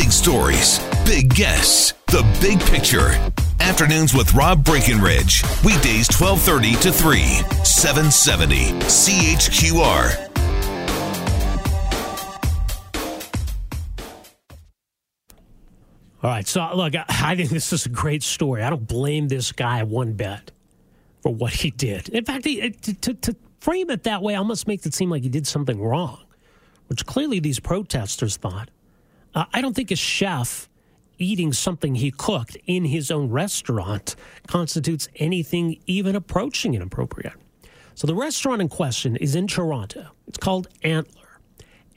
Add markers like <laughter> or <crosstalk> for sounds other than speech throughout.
Big stories, big guests, the big picture. Afternoons with Rob Breckenridge. Weekdays 1230 to 3, 770 CHQR. All right. So, look, I- think this is a great story. I don't blame this guy one bit for what he did. In fact, he, to, to, to frame it that way almost makes it seem like he did something wrong, which clearly these protesters thought. Uh, I don't think a chef eating something he cooked in his own restaurant constitutes anything even approaching inappropriate. So, the restaurant in question is in Toronto. It's called Antler.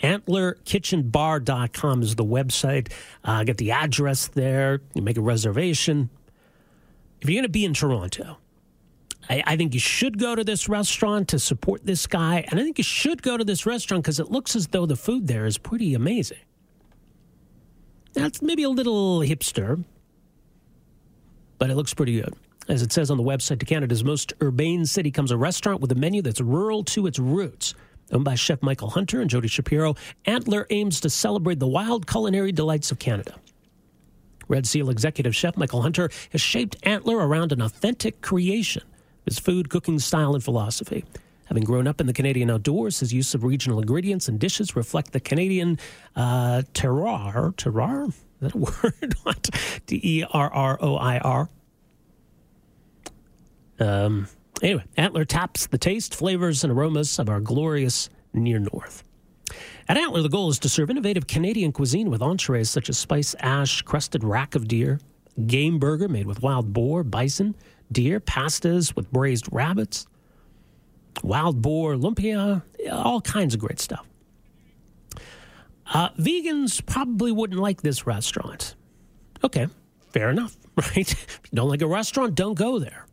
AntlerKitchenBar.com is the website. Uh, get the address there. You make a reservation. If you're going to be in Toronto, I, I think you should go to this restaurant to support this guy. And I think you should go to this restaurant because it looks as though the food there is pretty amazing. That's maybe a little hipster, but it looks pretty good. As it says on the website, to Canada's most urbane city comes a restaurant with a menu that's rural to its roots. Owned by Chef Michael Hunter and Jody Shapiro, Antler aims to celebrate the wild culinary delights of Canada. Red Seal executive chef Michael Hunter has shaped Antler around an authentic creation his food, cooking style, and philosophy. Having grown up in the Canadian outdoors, his use of regional ingredients and dishes reflect the Canadian uh, terroir. Terroir? Is that a <laughs> word? what? T E R R O I R. Um, anyway, Antler taps the taste, flavors, and aromas of our glorious near north. At Antler, the goal is to serve innovative Canadian cuisine with entrees such as spice ash, crusted rack of deer, game burger made with wild boar, bison, deer, pastas with braised rabbits, wild boar, lumpia, all kinds of great stuff. Uh, vegans probably wouldn't like this restaurant. Okay, fair enough, <laughs> right? If you don't like a restaurant, don't go there.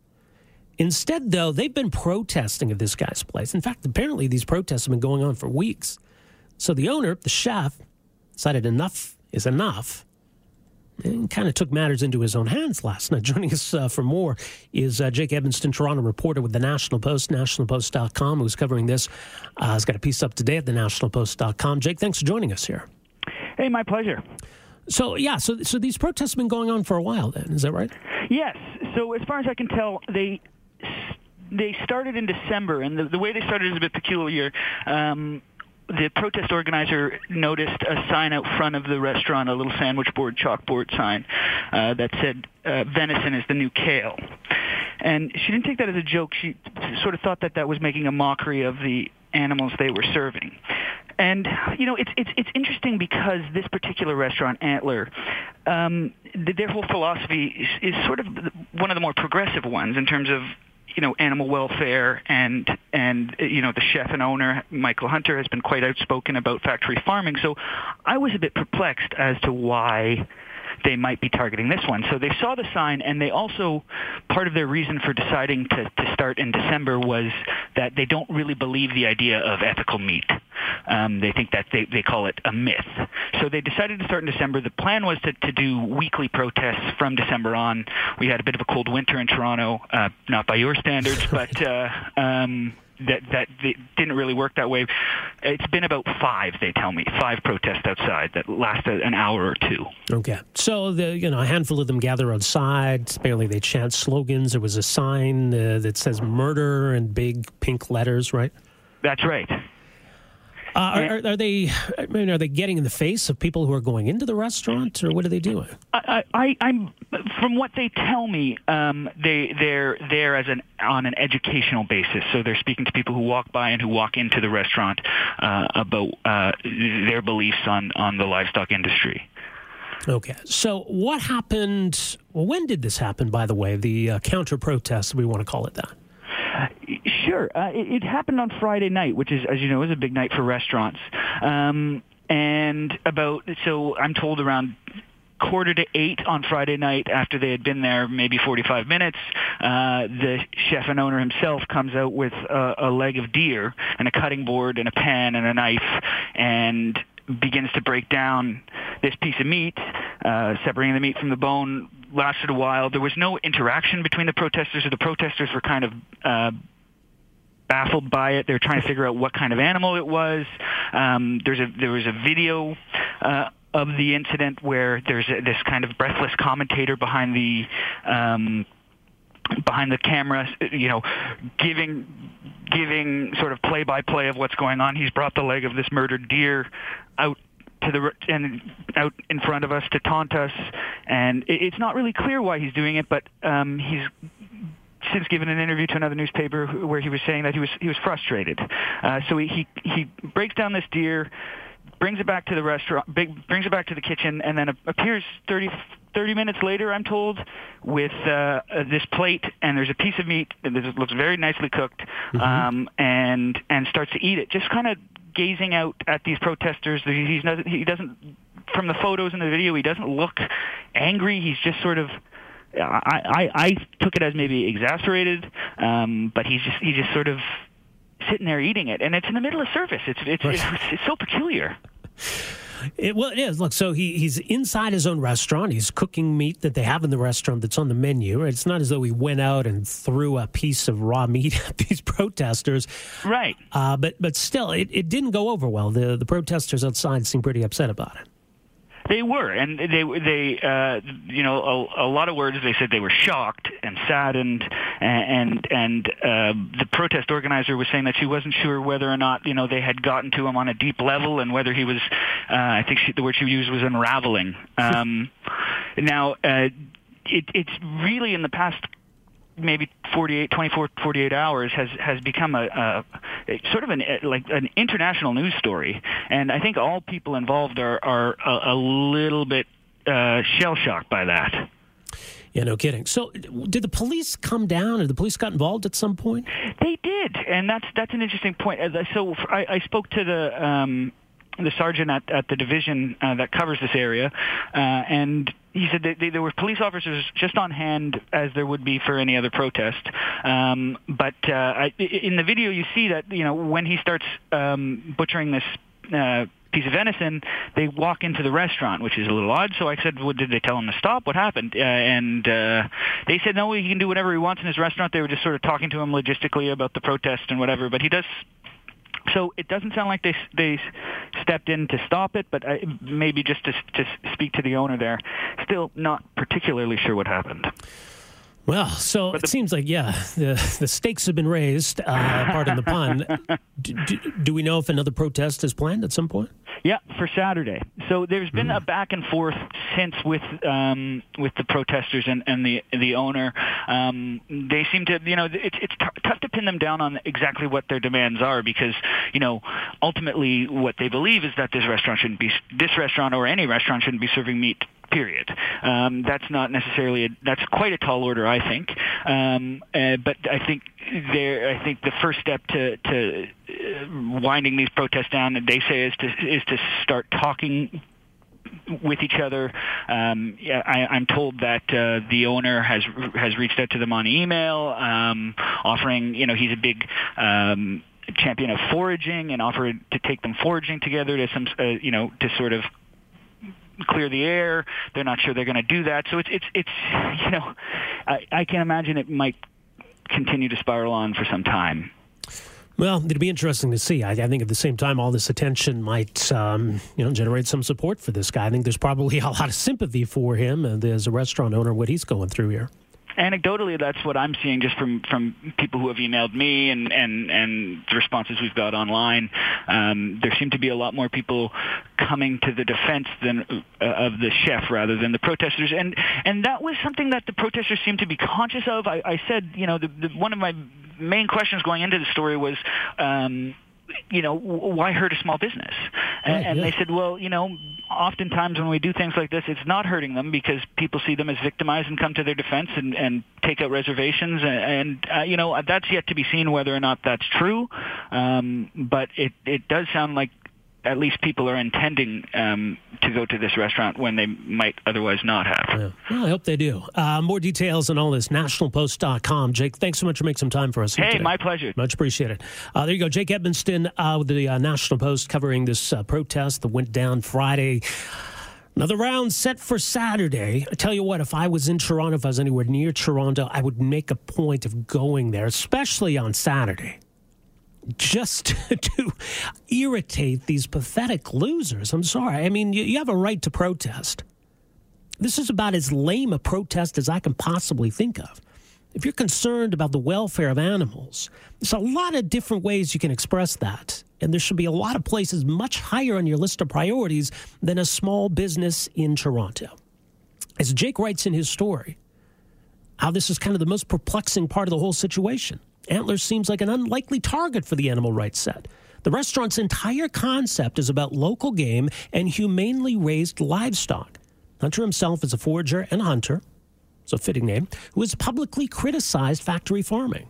Instead, though, they've been protesting at this guy's place. In fact, apparently these protests have been going on for weeks. So the owner, the chef, decided enough is enough kind of took matters into his own hands last night. <laughs> Joining us uh, for more is uh, Jake Edmiston, Toronto reporter with the National Post, nationalpost.com, who's covering this. Uh, he's got a piece up today at the nationalpost.com. Jake, thanks for joining us here. Hey, my pleasure. So, yeah, so, so these protests have been going on for a while then, is that right? Yes. So as far as I can tell, they they started in December, and the, the way they started is a bit peculiar. Um, the protest organizer noticed a sign out front of the restaurant, a little sandwich board, chalkboard sign uh, that said uh, "Venison is the new kale," and she didn't take that as a joke. She sort of thought that that was making a mockery of the animals they were serving. And you know, it's it's it's interesting because this particular restaurant, Antler, um, their whole philosophy is, is sort of one of the more progressive ones in terms of you know animal welfare and and you know the chef and owner Michael Hunter has been quite outspoken about factory farming. So I was a bit perplexed as to why they might be targeting this one. So they saw the sign, and they also part of their reason for deciding to, to start in December was that they don't really believe the idea of ethical meat. Um, they think that they, they call it a myth. So they decided to start in December. The plan was to, to do weekly protests from December on. We had a bit of a cold winter in Toronto, uh, not by your standards, but uh, um, that that didn't really work that way. It's been about five, they tell me, five protests outside that lasted an hour or two. Okay. So the you know a handful of them gather outside. Apparently they chant slogans. There was a sign uh, that says "murder" in big pink letters. Right. That's right. Uh, are, are they? I mean, are they getting in the face of people who are going into the restaurant, or what are they doing? I, I, I'm from what they tell me, um, they they're there as an on an educational basis. So they're speaking to people who walk by and who walk into the restaurant uh, about uh, their beliefs on on the livestock industry. Okay. So what happened? Well, when did this happen? By the way, the uh, counter protest, we want to call it that. Sure. Uh, it, it happened on Friday night, which is, as you know, is a big night for restaurants. Um, and about so I'm told around quarter to eight on Friday night after they had been there maybe 45 minutes, uh, the chef and owner himself comes out with a, a leg of deer and a cutting board and a pan and a knife and begins to break down this piece of meat, uh, separating the meat from the bone. Lasted a while. There was no interaction between the protesters. Or the protesters were kind of uh, baffled by it. They were trying to figure out what kind of animal it was. Um, there's a there was a video uh, of the incident where there's a, this kind of breathless commentator behind the um, behind the camera, you know, giving giving sort of play by play of what's going on. He's brought the leg of this murdered deer out to the and out in front of us to taunt us, and it's not really clear why he's doing it, but um, he's since given an interview to another newspaper where he was saying that he was he was frustrated. Uh, so he, he he breaks down this deer, brings it back to the restaurant, big, brings it back to the kitchen, and then appears 30, 30 minutes later, I'm told, with uh, this plate, and there's a piece of meat that this looks very nicely cooked, mm-hmm. um, and and starts to eat it, just kind of gazing out at these protesters. He's not, he doesn't, from the photos and the video, he doesn't look angry. He's just sort of I, I, I took it as maybe exasperated, um, but he's just he's just sort of sitting there eating it, and it's in the middle of service. It's it's right. it's, it's, so peculiar. It, well, it is. Look, so he, he's inside his own restaurant. He's cooking meat that they have in the restaurant that's on the menu. It's not as though he went out and threw a piece of raw meat <laughs> at these protesters. Right. Uh, but but still, it, it didn't go over well. The the protesters outside seem pretty upset about it. They were, and they they uh, you know a, a lot of words. They said they were shocked and saddened, and and uh, the protest organizer was saying that she wasn't sure whether or not you know they had gotten to him on a deep level, and whether he was. Uh, I think she, the word she used was unraveling. <laughs> Um, now. Uh, it, it's really in the past maybe 48, 24, 48 hours has has become a, a, sort of an like an international news story, and I think all people involved are are a, a little bit uh, shell shocked by that. Yeah, no kidding. So, did the police come down, or the police got involved at some point? They did, and that's that's an interesting point. So, I, I spoke to the um, the sergeant at, at the division uh, that covers this area, uh, and he said that there were police officers just on hand as there would be for any other protest. Um, but uh, I, in the video, you see that you know when he starts um, butchering this. Uh, piece of venison, they walk into the restaurant, which is a little odd. So I said, well, did they tell him to stop? What happened? Uh, and uh, they said, no, he can do whatever he wants in his restaurant. They were just sort of talking to him logistically about the protest and whatever. But he does so it doesn't sound like they they stepped in to stop it, but maybe just to to speak to the owner there. Still not particularly sure what happened. Well, so the, it seems like yeah, the the stakes have been raised. Uh, pardon the pun. <laughs> do, do, do, we know if another protest is planned at some point? Yeah, for Saturday. So there's been mm. a back and forth since with um, with the protesters and, and the the owner. Um, they seem to, you know, it's it's t- tough to pin them down on exactly what their demands are because, you know, ultimately what they believe is that this restaurant shouldn't be this restaurant or any restaurant shouldn't be serving meat period. Um, that's not necessarily a, that's quite a tall order, I think. Um, uh, but I think there, I think the first step to to uh, winding these protests down, they say, is to is to start talking with each other. Um, I, I'm told that uh, the owner has has reached out to them on email, um, offering you know he's a big um, champion of foraging and offered to take them foraging together to some uh, you know to sort of clear the air. They're not sure they're going to do that. So it's it's it's you know, I, I can imagine it might continue to spiral on for some time. Well, it'd be interesting to see. I, I, think at the same time, all this attention might, um, you know, generate some support for this guy. I think there's probably <laughs> a lot of sympathy for him and as a restaurant owner, what he's going through here anecdotally, that's what I'm seeing just from from people who have emailed me and and and the responses we've got online. Um, there seem to be a lot more people coming to the defense than uh, of the chef rather than the protesters, and and that was something that the protesters seemed to be conscious of. I, I said, you know, the, the, one of my main questions going into the story was. Um, you know, why hurt a small business? And, and they said, well, you know, oftentimes when we do things like this, it's not hurting them because people see them as victimized and come to their defense and, and take out reservations. And, and uh, you know, that's yet to be seen whether or not that's true. Um, but it, it does sound like at least people are intending um, to go to this restaurant when they might otherwise not have. Yeah. Well, I hope they do. Uh, more details on all this, nationalpost.com. Jake, thanks so much for making some time for us. Hey, today. my pleasure. Much appreciated. Uh, there you go. Jake Edmiston uh, with the uh, National Post covering this uh, protest that went down Friday. Another round set for Saturday. I tell you what, if I was in Toronto, if I was anywhere near Toronto, I would make a point of going there, especially on Saturday just <laughs> to irritate these pathetic losers. I'm sorry. I mean, you, you, have a right to protest. This is about as lame a protest as I can possibly think of. If you're concerned about the welfare of animals, there's a lot of different ways you can express that. And there should be a lot of places much higher on your list of priorities than a small business in Toronto. As Jake writes in his story, how this is kind of the most perplexing part of the whole situation. Antlers seems like an unlikely target for the animal rights set. The restaurant's entire concept is about local game and humanely raised livestock. Hunter himself is a forager and hunter, a fitting name, who has publicly criticized factory farming.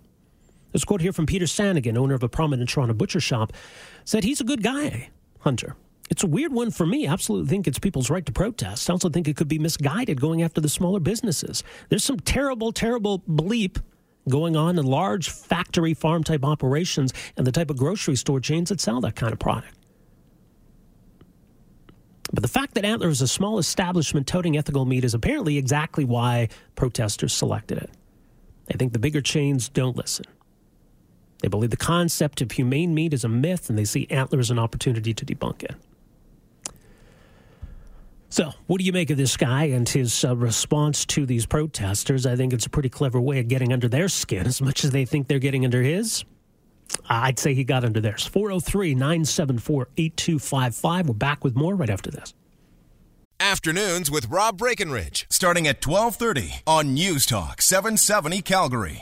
This quote here from Peter Sanagan, owner of a prominent Toronto butcher shop, said he's a good guy, Hunter. It's a weird one for me. I absolutely think it's people's right to protest. I also think it could be misguided going after the smaller businesses. There's some terrible, terrible bleep going on in large factory farm type operations and the type of grocery store chains that sell that kind of product. But the fact that Antler is a small establishment toting ethical meat is apparently exactly why protesters selected it. They think the bigger chains don't listen. They believe the concept of humane meat is a myth and they see Antler as an opportunity to debunk it. So, what do you make of this guy and his uh, response to these protesters? I think it's a pretty clever way of getting under their skin as much as they think they're getting under his. I'd say he got under theirs. 403 974 8255. We're back with more right after this. Afternoons with Rob Breckenridge, starting at 1230 on News Talk 770 Calgary.